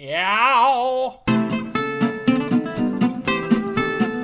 Yow!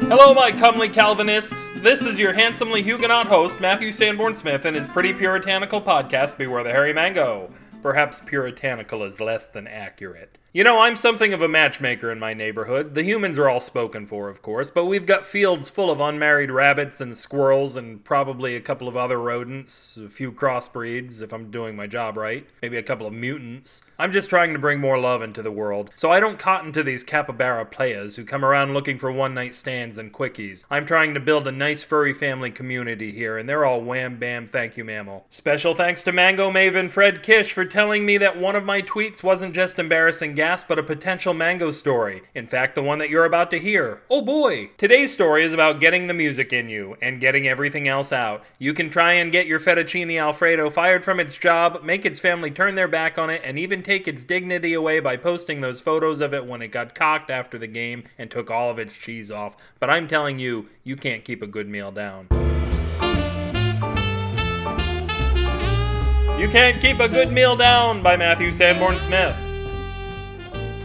Hello, my comely Calvinists. This is your handsomely Huguenot host, Matthew Sanborn Smith, and his pretty puritanical podcast, Beware the Hairy Mango. Perhaps puritanical is less than accurate. You know, I'm something of a matchmaker in my neighborhood. The humans are all spoken for, of course, but we've got fields full of unmarried rabbits and squirrels and probably a couple of other rodents, a few crossbreeds, if I'm doing my job right, maybe a couple of mutants. I'm just trying to bring more love into the world, so I don't cotton to these capybara players who come around looking for one night stands and quickies. I'm trying to build a nice furry family community here, and they're all wham bam thank you mammal. Special thanks to Mango Maven Fred Kish for telling me that one of my tweets wasn't just embarrassing but a potential mango story. In fact, the one that you're about to hear. Oh boy! Today's story is about getting the music in you and getting everything else out. You can try and get your fettuccine alfredo fired from its job, make its family turn their back on it, and even take its dignity away by posting those photos of it when it got cocked after the game and took all of its cheese off. But I'm telling you, you can't keep a good meal down. You Can't Keep a Good Meal Down by Matthew Sanborn Smith.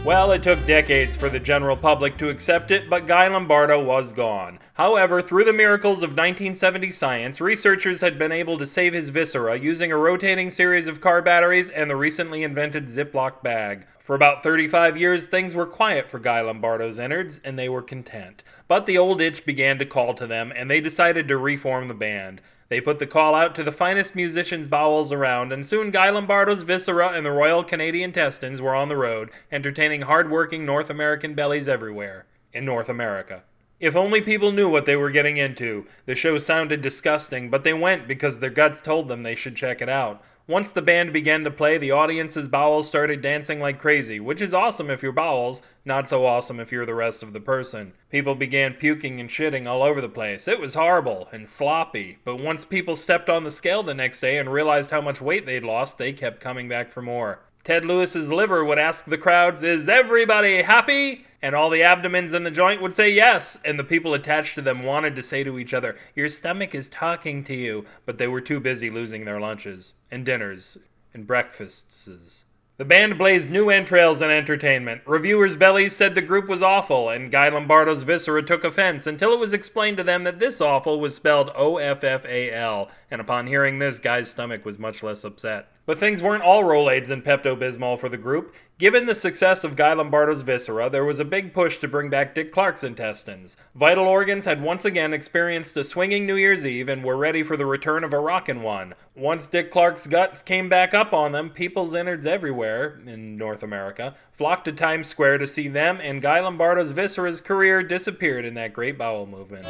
Well, it took decades for the general public to accept it, but Guy Lombardo was gone. However, through the miracles of 1970 science, researchers had been able to save his viscera using a rotating series of car batteries and the recently invented Ziploc bag. For about 35 years, things were quiet for Guy Lombardo's innards, and they were content. But the old itch began to call to them, and they decided to reform the band. They put the call out to the finest musicians' bowels around, and soon Guy Lombardo's viscera and the Royal Canadian Intestines were on the road, entertaining hard-working North American bellies everywhere. In North America. If only people knew what they were getting into. The show sounded disgusting, but they went because their guts told them they should check it out. Once the band began to play, the audience's bowels started dancing like crazy, which is awesome if you're bowels, not so awesome if you're the rest of the person. People began puking and shitting all over the place. It was horrible and sloppy, but once people stepped on the scale the next day and realized how much weight they'd lost, they kept coming back for more. Ted Lewis's liver would ask the crowds, Is everybody happy? And all the abdomens in the joint would say yes, and the people attached to them wanted to say to each other, Your stomach is talking to you, but they were too busy losing their lunches, and dinners, and breakfasts. The band blazed new entrails in entertainment. Reviewers' bellies said the group was awful, and Guy Lombardo's viscera took offense until it was explained to them that this awful was spelled O F F A L, and upon hearing this, Guy's stomach was much less upset. But things weren't all Rolaids and Pepto Bismol for the group. Given the success of Guy Lombardo's viscera, there was a big push to bring back Dick Clark's intestines. Vital organs had once again experienced a swinging New Year's Eve and were ready for the return of a rockin' one. Once Dick Clark's guts came back up on them, people's innards everywhere, in North America, flocked to Times Square to see them, and Guy Lombardo's viscera's career disappeared in that great bowel movement.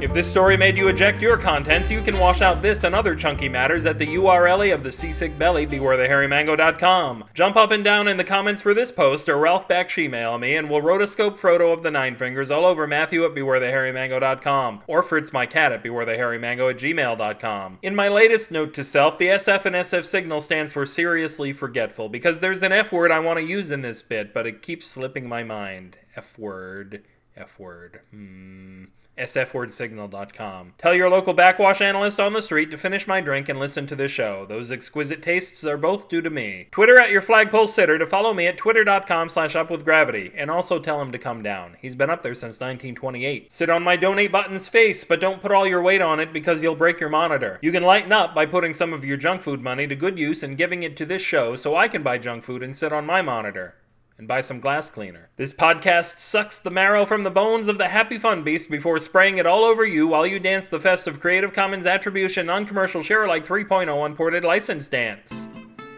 If this story made you eject your contents, you can wash out this and other chunky matters at the URL of the seasick belly, bewarethehairymango.com. Jump up and down in the comments for this post, or Ralph Bakshi mail me, and we'll rotoscope Frodo of the Nine Fingers all over Matthew at bewarethehairymango.com, or Fritz my cat at bewarethehairymango at gmail.com. In my latest note to self, the SF and SF signal stands for seriously forgetful, because there's an F word I want to use in this bit, but it keeps slipping my mind. F word. F word. Hmm sfwordsignal.com. Tell your local backwash analyst on the street to finish my drink and listen to the show. Those exquisite tastes are both due to me. Twitter at your flagpole sitter to follow me at twitter.com slash upwithgravity, and also tell him to come down. He's been up there since 1928. Sit on my donate button's face, but don't put all your weight on it because you'll break your monitor. You can lighten up by putting some of your junk food money to good use and giving it to this show so I can buy junk food and sit on my monitor and buy some glass cleaner. This podcast sucks the marrow from the bones of the happy fun beast before spraying it all over you while you dance the festive Creative Commons Attribution Non-Commercial Share-alike 3.0 Unported License dance.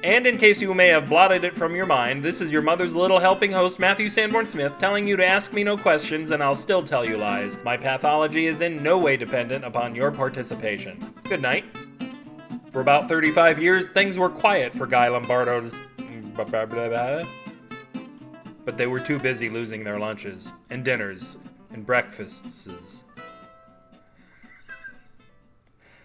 And in case you may have blotted it from your mind, this is your mother's little helping host, Matthew Sanborn Smith, telling you to ask me no questions and I'll still tell you lies. My pathology is in no way dependent upon your participation. Good night. For about 35 years, things were quiet for Guy Lombardo's but they were too busy losing their lunches and dinners and breakfasts